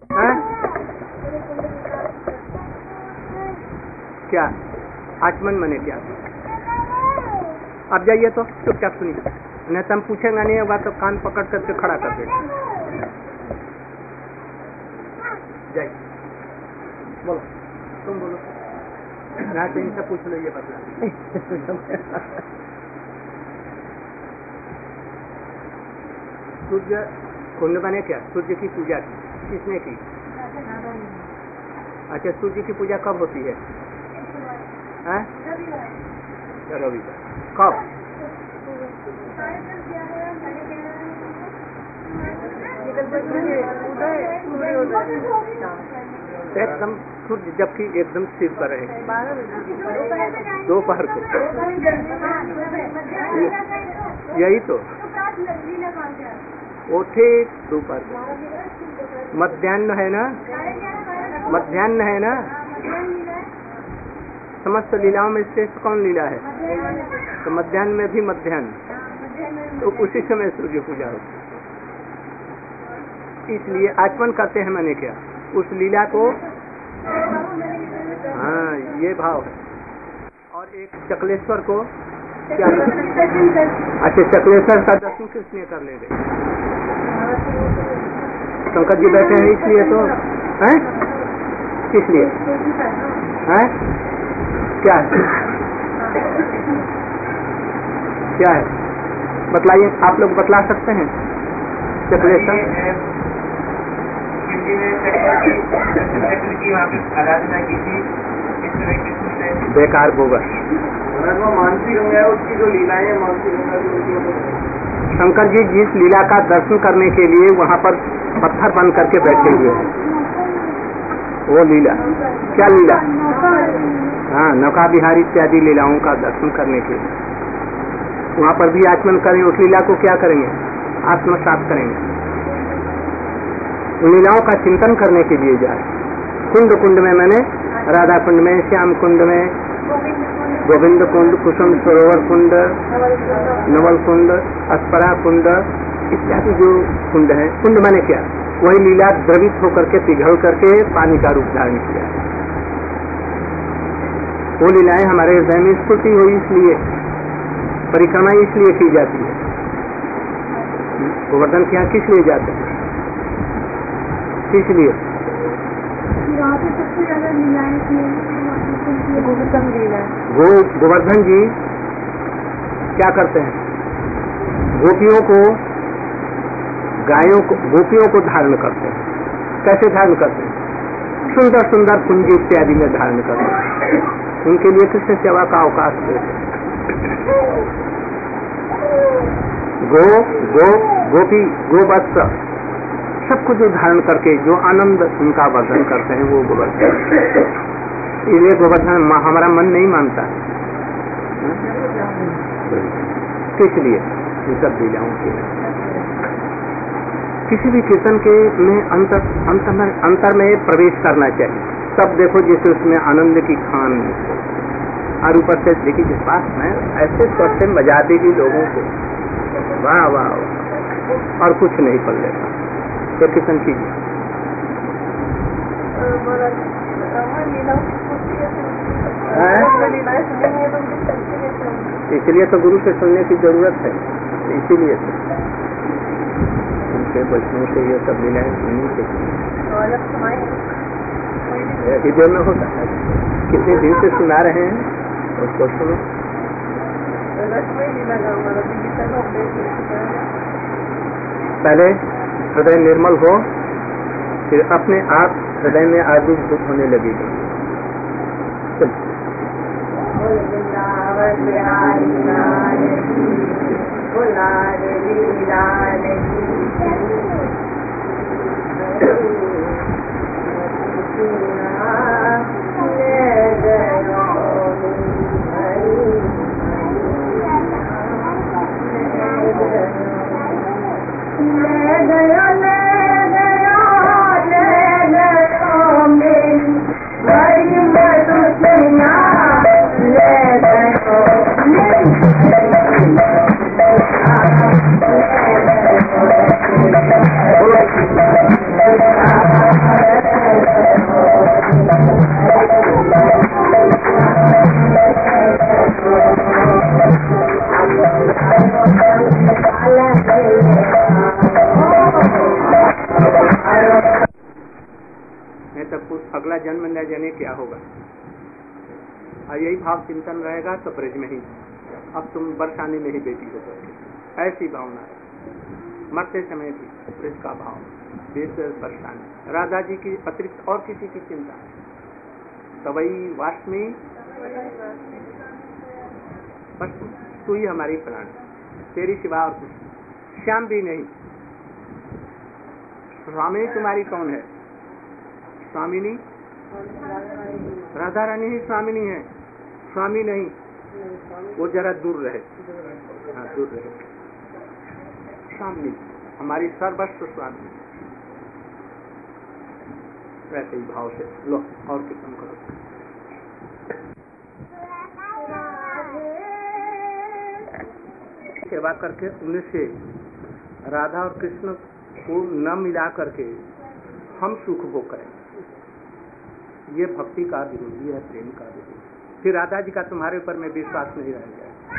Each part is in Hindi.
हैं? क्या? आचमन मने क्या? अब जाइए तो चुपचाप सुनिए। नहीं तो हम पूछेंगे नहीं होगा तो कान पकड़ करके खड़ा कर देंगे। जाइए। बोलो। तुम बोलो। ना तो इनसे पूछ लो, ये बतला सूर्य, कुंड बने क्या? सूर्य की पूजा की किसने की? अच्छा सूर्य की पूजा कब होती है? रविवार। कब? एकदम सूर्य जबकि एकदम सिर पर है। दोपहर को। यही तो। वो ठीक दोपहर को। मध्यान्ह है ना? मध्यान्ह है ना? समस्त लीलाओं में श्रेष्ठ कौन लीला है? तो मध्यान्ह में भी मध्यान्ह तो उसी समय सूर्य पूजा होती है। इसलिए आचमन करते हैं मैंने क्या? उस लीला को हाँ ये भाव है। और एक चकलेश्वर को क्या? अच्छा चकलेश्वर का दर्शन किसने कर ले गए शंकर जी बैठे हैं इसलिए तो हैं? इसलिए लिए? हैं? क्या है? क्या है? बतलाइए आप लोग बतला सकते हैं? चकलेश्वर हिंदी में चक्र की वहाँ पे आराधना की थी इस तरह की कुछ बेकार गोबर। वो मानसी गंगा उसकी जो लीलाएँ हैं मानसी गंगा शंकर जी जिस लीला का दर्शन करने के लिए वहाँ पर पत्थर बन करके बैठे हुए हैं। वो लीला। क्या लीला? हाँ नौका बिहारी इत्यादि लीलाओं का दर्शन करने के लिए। वहाँ पर भी आचमन करें, उस लीला को क्या करेंगे? आत्मसात करेंगे। लीलाओं का चिंतन करने के लिए जाए। कुंड कुंड में मैंने, राधा कुंड में, श्याम कुंड में, गोविंद कुंड, कुसुम सरोवर कुंड, नवल कुंड, अस्परा कुंड इत्यादि जो कुंड है, कुंड मैंने क्या? वही लीला द्रवित होकर के, पिघल करके पानी का रूप धारण किया। वो लीलाएँ हमारे हृदय में स्फूर्ति हुई इसलिए, परिक्रमा इसलिए की जाती है। गोवर्धन के यहाँ किस लिए जाते हैं? किस लिए? गो गोवर्धन जी क्या करते हैं? गोपियों को गायों को, गोपियों को धारण करते हैं। कैसे धारण करते हैं? सुंदर सुंदर कुंजी इत्यादि में धारण करते हैं। उनके लिए कृष्ण सेवा का अवकाश देते गो गो, गोपी, गोवत्स, सब कुछ धारण करके जो आनंद उनका वर्धन करते हैं, वो गोवर्धन। इसलिए गोवर्धन हमारा मन नहीं मानता। किस लिए? सब लीलाओं के। किसी भी कीर्तन के में अंतर अंतर में अंतर में प्रवेश करना चाहिए। तब देखो जैसे उसमें आनंद की खान। और ऊपर से देखिए जिस पास में ऐसे स्वच्छ बजा देगी लोगों को। वाह वाह। और कुछ नहीं पल लेता। तो कीर्तन कीजिए इसलिए तो गुरु से सुनने की ज़रूरत है। इसीलिए तो उनके से ये सब लीलाएँ सुननी चाहिए एक देर में होता है कितने दिन से सुना रहे हैं उसको सुनो पहले हृदय निर्मल हो फिर अपने आप हृदय में आदि दुख होने लगेगी चलो। जन्म न जाने क्या होगा? और यही भाव चिंतन रहेगा तो ब्रज में ही। अब तुम बरसाने में ही बेटी हो जाओगे। ऐसी भावना है। मरते समय भी ब्रज का भाव। बरसाने। राधा जी की अतिरिक्त और किसी की चिंता? तवई वाष्मी? बस तू ही हमारी प्राण। तेरी सिवा और कुछ श्याम भी नहीं। स्वामी तुम्हारी कौन है? स्वामिनी? राधा रानी ही स्वामिनी है। स्वामी नहीं। वो जरा दूर रहे। हाँ दूर रहे। स्वामी, हमारी सर्वस्व स्वामी। वैसे ही भाव से। लो, और किस्म करो। सेवा करके उनसे राधा और कृष्ण को न मिला करके हम सुख भोग करें। ये भक्ति का विरोधी है, प्रेम का विरोधी फिर राधा जी का तुम्हारे ऊपर में विश्वास नहीं रह गया।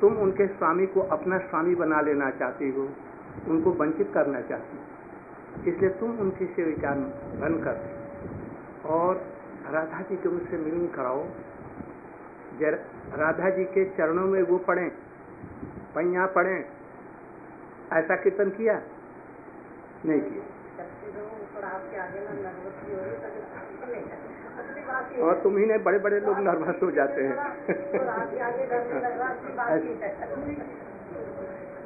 तुम उनके स्वामी को अपना स्वामी बना लेना चाहती हो, उनको वंचित करना चाहती हो। इसलिए तुम उनकी सेविका बनकर और राधा जी के उनसे मिलन कराओ। राधा जी के चरणों में वो पढ़ें पैया पढ़ें। ऐसा कीर्तन किया? नहीं किया। और तुम ही ने बड़े बड़े लोग नर्वस हो जाते हैं।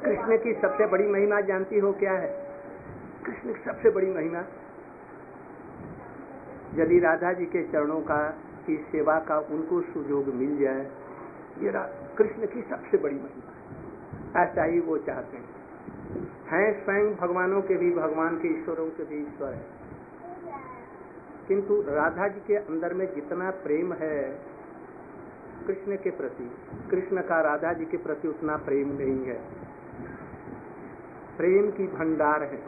कृष्ण की सबसे बड़ी महिमा जानती हो क्या है? कृष्ण की सबसे बड़ी महिमा? यदि राधा जी के चरणों का, की सेवा का उनको सुयोग मिल जाए, ये कृष्ण की सबसे बड़ी महिमा ऐसा ही वो चाहते हैं। हैं स्वयं भगवानों के भी, भगवान के ईश्वरों के भी ईश्वर है। किंतु राधा जी के अंदर में जितना प्रेम है, कृष्ण के प्रति, कृष्ण का राधा जी के प्रति उतना प्रेम नहीं है। प्रेम की भंडार है।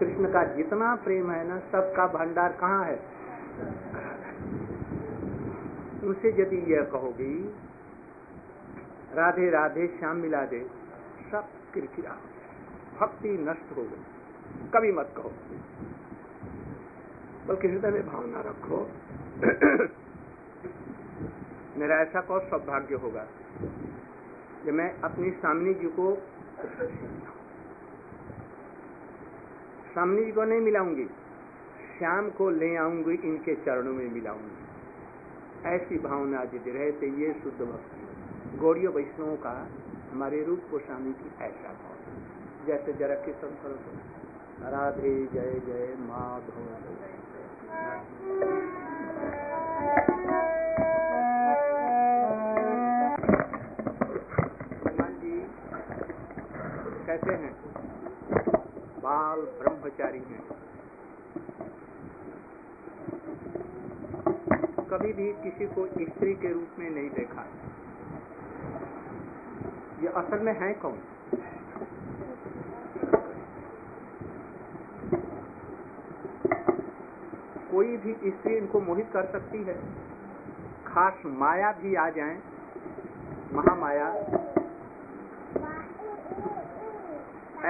कृष्ण का जितना प्रेम है ना, सबका भंडार कहाँ है? उनसे यदि यह कहोगी, राधे राधे श्याम मिला दे, सब किरकिरा, भक्ति नष्ट हो गई। कभी मत कहो। बल्कि हृदय में भावना रखो। मेरा ऐसा कौन सौभाग्य होगा? कि मैं अपनी सामनी जी को सामनी जी को नहीं मिलाऊँगी। श्याम को ले आऊँगी, इनके चरणों में मिलाऊँगी। ऐसी भावना यदि रहे तो ये शुद्ध भक्ति। गौड़ियों वैष्णवों का हमारे रूप गोस्वामी की ऐसा भाव। जैसे जरा करो तो राधे जय जय माधव। भी किसी को स्त्री के रूप में नहीं देखा। ये असल में है कौन? कोई भी स्त्री इनको मोहित कर सकती है। खास माया भी आ जाए, महामाया।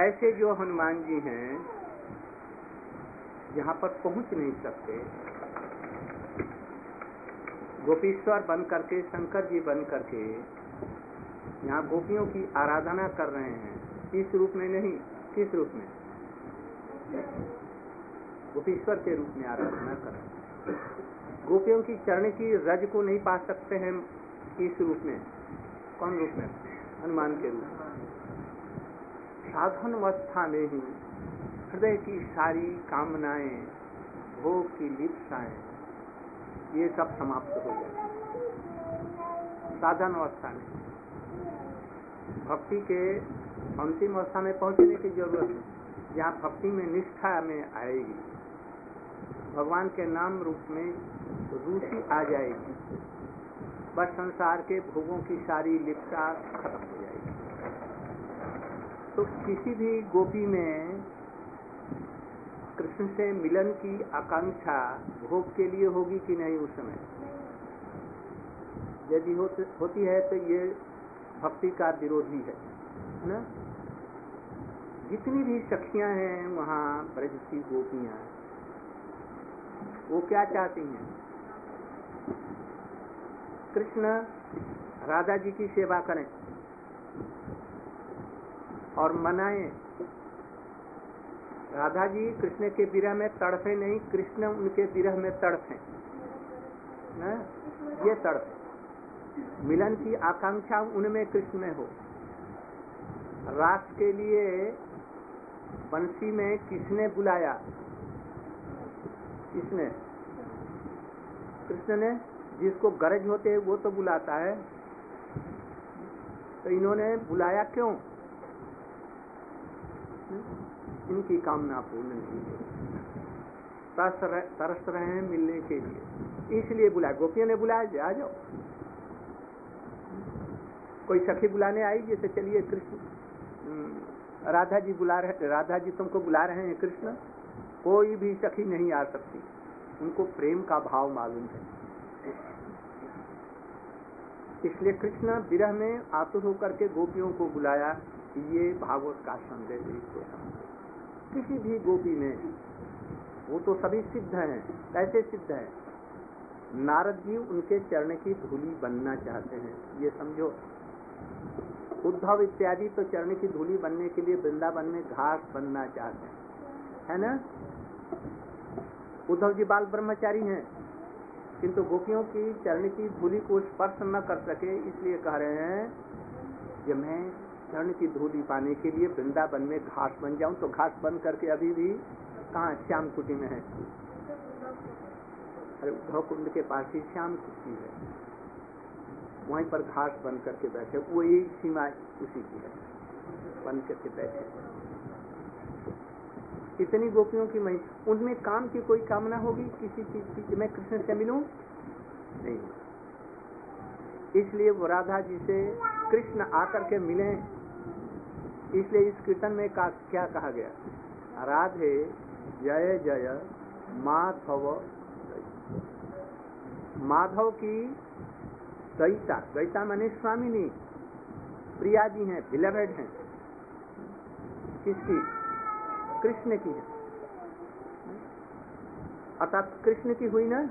ऐसे जो हनुमान जी हैं, यहाँ पर पहुँच नहीं सकते। गोपीश्वर बन करके, शंकर जी बन करके यहाँ गोपियों की आराधना कर रहे हैं। इस रूप में नहीं? किस रूप में? गोपीश्वर के रूप में आराधना कर रहे हैं। गोपियों की चरण की रज को नहीं पा सकते हैं इस रूप में? कौन रूप में? हनुमान के रूप में। साधन अवस्था में ही हृदय की सारी कामनाएँ, भोग की लिप्साएँ ये सब समाप्त हो जाए साधन अवस्था में। भक्ति के अंतिम अवस्था में पहुँचने की ज़रूरत है जहाँ भक्ति में निष्ठा में आएगी। भगवान के नाम रूप में रुचि आ जाएगी। बस संसार के भोगों की सारी लिप्सा खत्म हो जाएगी। तो किसी भी गोपी में कृष्ण से मिलन की आकांक्षा भोग के लिए होगी कि नहीं उस समय? यदि हो, होती है तो ये भक्ति का विरोधी है ना? जितनी भी सखियाँ हैं वहाँ ब्रज की गोपियाँ वो क्या चाहती हैं? कृष्ण राधा जी की सेवा करें और मनाए। राधा जी कृष्ण के विरह में तड़फे नहीं, कृष्ण उनके विरह में तड़फे? ये तड़फ मिलन की आकांक्षा उनमें कृष्ण में हो। रास के लिए बंसी में किसने बुलाया? किसने? कृष्ण ने। जिसको गरज होते है वो तो बुलाता है। तो इन्होंने बुलाया क्यों? इनकी कामना पूर्ण नहीं है तरस रहे, हैं मिलने के लिए। इसलिए बुलाया। गोपियों ने बुलाया आ जाओ। कोई सखी बुलाने आई जैसे चलिए कृष्ण। हम्म, राधा जी बुला रहे राधा जी तुमको बुला रहे हैं कृष्ण। कोई भी सखी नहीं आ सकती। उनको प्रेम का भाव मालूम है। इसलिए कृष्ण विरह में आतुर होकर के गोपियों को बुलाया। ये भागवत का संदेश इसको किसी भी गोपी में। वो तो सभी सिद्ध हैं। कैसे सिद्ध है? नारद जी उनके चरण की धूली बनना चाहते हैं। ये समझो। उद्धव इत्यादि तो चरण की धूली बनने के लिए वृंदावन में घास बनना चाहते हैं। है ना? उद्धव जी बाल ब्रह्मचारी हैं, किंतु गोपियों की चरण की धूली को स्पर्श न कर सके, इसलिए कह रहे हैं कि मैं चरण की धूली पाने के लिए वृंदावन में घास बन जाऊँ तो घास बन करके अभी भी कहा श्याम कुटी में है? अरे उद्धव कुंड के पास ही श्याम कुटी है। वहीं पर घास बन करके बैठे, वही सीमा उसी की है, बन करके बैठे। इतनी गोपियों की मही उनमें काम की कोई कामना होगी? किसी चीज़ की मैं कृष्ण से मिलूं? नहीं। इसलिए वो राधा जी से कृष्ण आकर के मिले इसलिए इस कीर्तन में का, क्या कहा गया? राधे जय जय माधव। माधव की गईता गईता माने स्वामिनी। प्रिया जी हैं बिलवेड हैं। किसकी? कृष्ण की है। अर्थात कृष्ण की हुई ना?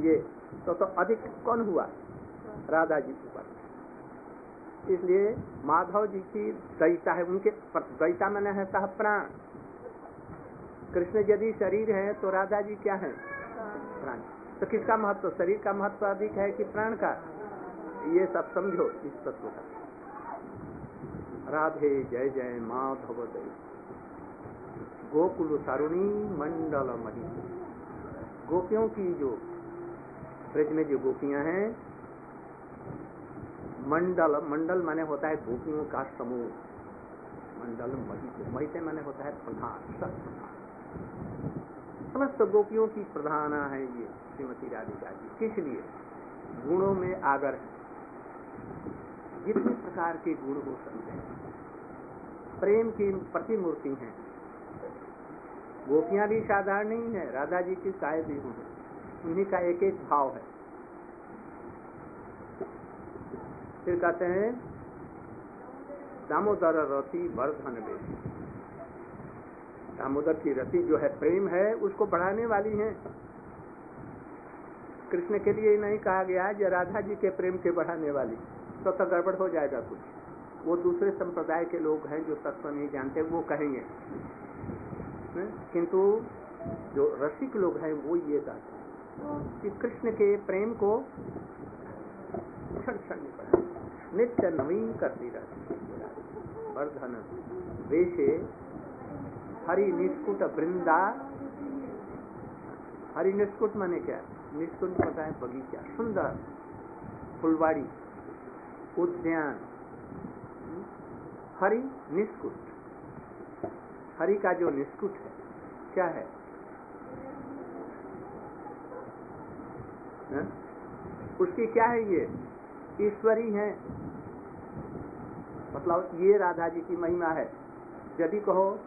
ये तो तो अधिक कौन हुआ? राधा जी के। इसलिए माधव जी की दैता है, उनके दैता मैंने है, सह प्राण। कृष्ण यदि शरीर है तो राधा जी क्या है? प्राण। तो किसका महत्व? शरीर का महत्व अधिक है कि प्राण का? ये सब समझो इस तत्व का। राधे जय जय माधव दय गोकुल तरुणी मंडल मही गोपियों की जो ब्रज में जो गोपियाँ हैं मंडल मंडल माने होता है गोपियों का समूह। मंडल मही मही माने होता है प्रधान सब प्रधान। समस्त गोपियों की प्रधाना है ये श्रीमती राधिका जी। किस लिए? गुणों में आगर जितने प्रकार के गुण हो सकते हैं। प्रेम की प्रतिमूर्ति हैं। गोपियाँ भी साधारण नहीं है, राधा जी की काय भी हूँ। उन्हीं का एक एक भाव है। फिर कहते हैं, दामोदर रति वर्धन बेटी दामोदर की रति जो है प्रेम है, उसको बढ़ाने वाली है। कृष्ण के लिए नहीं कहा गया है राधा जी के प्रेम के बढ़ाने वाली। तो तो गड़बड़ हो जाएगा कुछ। वो दूसरे संप्रदाय के लोग हैं जो तत्व नहीं जानते, वो कहेंगे। किंतु जो रसिक लोग हैं, वो ये कहते हैं कि कृष्ण के प्रेम को क्षण क्षण बढ़ा नित्य नवीन करती रहती वर्धन, वेशे, हरि निष्कुट वृंदा। हरि निष्कुट माने क्या? निष्कुट पता है बगीचा, सुंदर। फुलवाड़ी, उद्यान। हरि निष्कुट। हरि का जो निष्कुट है, क्या है? है? उसकी क्या है ये? ईश्वरी है। मतलब ये राधा जी की महिमा है। यदि कहो,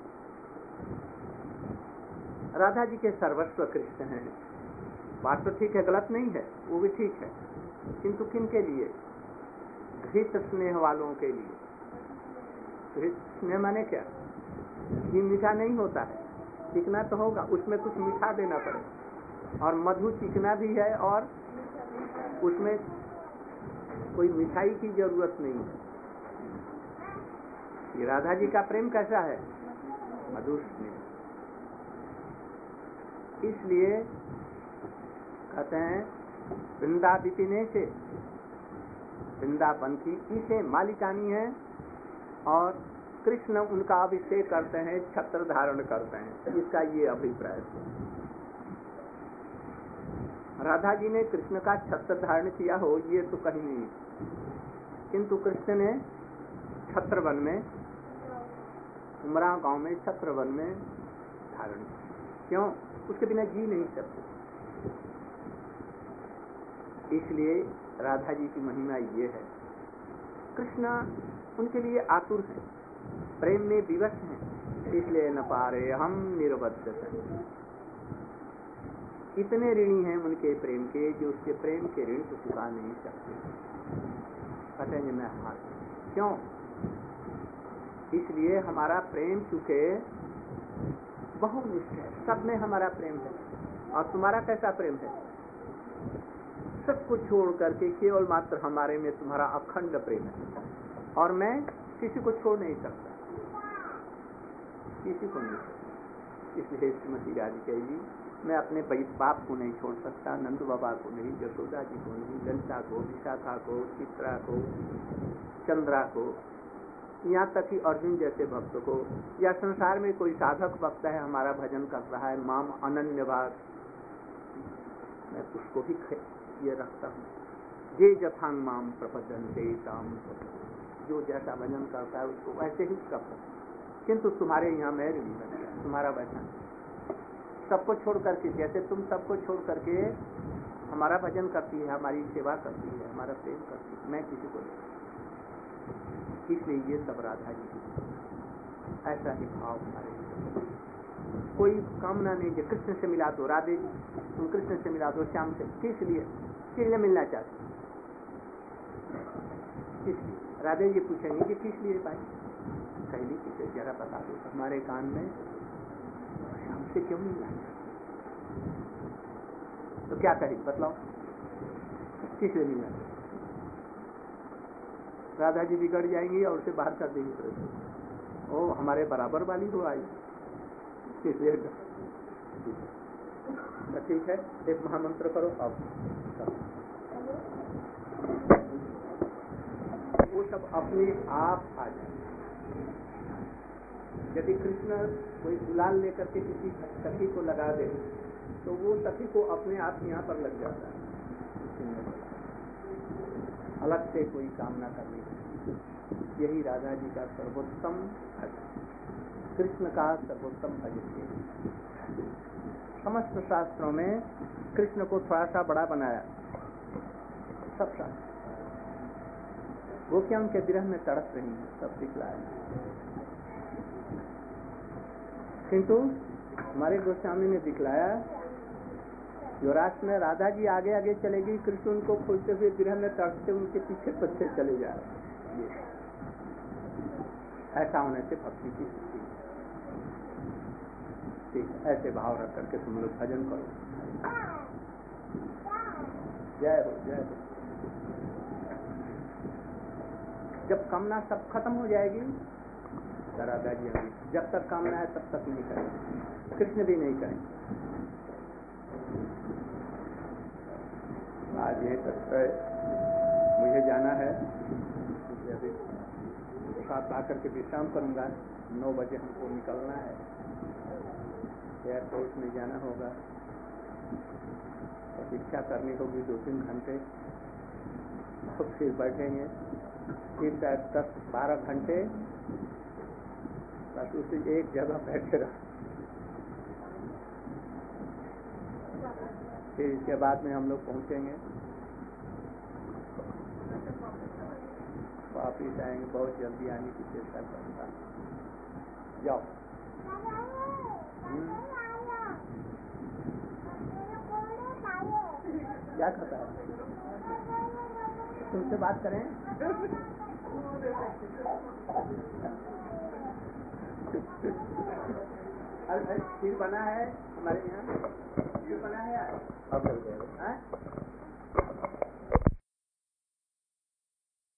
राधा जी के सर्वस्व कृष्ण हैं। बात तो ठीक है, गलत नहीं है, वो भी ठीक है। किंतु किन के लिए? घृत स्नेह वालों के लिए। घृत स्नेह माने क्या? घी मीठा नहीं होता है। सीखना तो होगा, उसमें कुछ मीठा देना पड़ेगा और मधु चिकना भी है और उसमें कोई मिठाई की ज़रूरत नहीं है। ये राधा जी का प्रेम कैसा है? मधुर स्नेह। इसलिए कहते हैं वृंदा बिपिने से वृंदावन की इसे मालिकानी है और कृष्ण उनका अभिषेक करते हैं, छत्र धारण करते हैं। इसका ये अभिप्राय है। राधा जी ने कृष्ण का छत्र धारण किया हो, ये तो कहीं नहीं। किंतु कृष्ण ने छत्र वन में, उमरा गाँव में छत्र वन में धारण किया। उसके बिना जी नहीं सकते। इसलिए राधा जी की महिमा ये है। कृष्ण उनके लिए आतुर है, प्रेम में विवश है, इसलिए न पारे हम निरबद्ध हैं। इतने ऋणी हैं उनके प्रेम के, जो उसके प्रेम के ऋण को चुका नहीं सकते। कहते मैं हार क्यों? इसलिए हमारा प्रेम चुके बहुनिष्ठ है। सब में हमारा प्रेम है। और तुम्हारा कैसा प्रेम है? सब कुछ छोड़ करके केवल मात्र हमारे में तुम्हारा अखंड प्रेम है। और मैं किसी को छोड़ नहीं सकता। किसी को नहीं इसलिए श्रीमती राधिका जी मैं अपने बाप को नहीं छोड़ सकता, नंद बाबा को नहीं यशोदा जी को नहीं, जनता को, विशाखा को, चित्रा को, चंद्रा को, यहाँ तक कि अर्जुन जैसे भक्त को, या संसार में कोई साधक भक्त है, हमारा भजन कर रहा है, माम अनन्य भाग मैं उसको भी ये रखता हूँ। जे जथांग माम प्रपजन दे ताम जो जैसा भजन करता है, उसको वैसे ही कर करता किंतु तुम्हारे यहाँ मैं ऋणी बन गया, तुम्हारा वैसा सबको छोड़ करके, जैसे तुम सबको छोड़ करके हमारा भजन करती है, हमारी सेवा करती है, हमारा प्रेम करती है, मैं किसी को नहीं। इसलिए ये सब राधा जी ऐसा ही भाव हमारे कोई कामना नहीं जो कृष्ण से मिला दो राधे तुम कृष्ण से मिला दो श्याम से। किस लिए? किस लिए मिलना चाहते किस लिए राधे जी पूछेंगे कि किस लिए भाई? कहली किसे जरा बता दो। हमारे कान में श्याम से क्यों मिलना तो क्या करें? बतलाओ किस लिए मिलना राधा जी बिगड़ जाएँगी और उसे बाहर कर देंगी ओ, हमारे बराबर वाली हो आई। इसलिए तो ठीक है, एक महामंत्र करो अब वो सब अपने आप आ जाए। यदि कृष्ण कोई गुलाल लेकर के किसी सखी को लगा दे तो वो सखी को अपने आप यहाँ पर लग जाता है। अलग से कोई कामना करनी यही राधा जी का सर्वोत्तम भजन कृष्ण का सर्वोत्तम भजन समस्त शास्त्रों में कृष्ण को थोड़ा सा बड़ा बनाया। सब शास्त्र। गोपियाँ उनके विरह में तड़प रही है? सब दिखलाया किंतु हमारे गोस्वामी ने दिखलाया। जो राष्ट्र में राधा जी आगे आगे चलेगी, कृष्ण उनको खोलते हुए विरह में तड़पते उनके पीछे पीछे चले जा रहे ऐसा होने से भक्ति की ऐसे भाव रख करके तुम लोग भजन करो। जय हो जय हो। जब कामना सब खत्म हो जाएगी राधा जी अभी जब तक कामना है तब तक नहीं करेंगे। कृष्ण भी नहीं करेंगे। आज यही तक मुझे जाना है। साथ आकर के विश्राम करूँगा। नौ बजे हमको निकलना है। एयरपोर्ट में जाना होगा। प्रतीक्षा करनी होगी दो तीन घंटे। और फिर बैठेंगे। फिर शायद दस बारह घंटे बस उसी एक जगह बैठे रहो फिर इसके बाद में हम लोग पहुँचेंगे। वापिस आएँगे, बहुत जल्दी आने की चेष्टा करूँगा। जाओ। क्या खाता है? तुमसे बात करें? अरे बना है हमारे यहाँ। खीर बना है?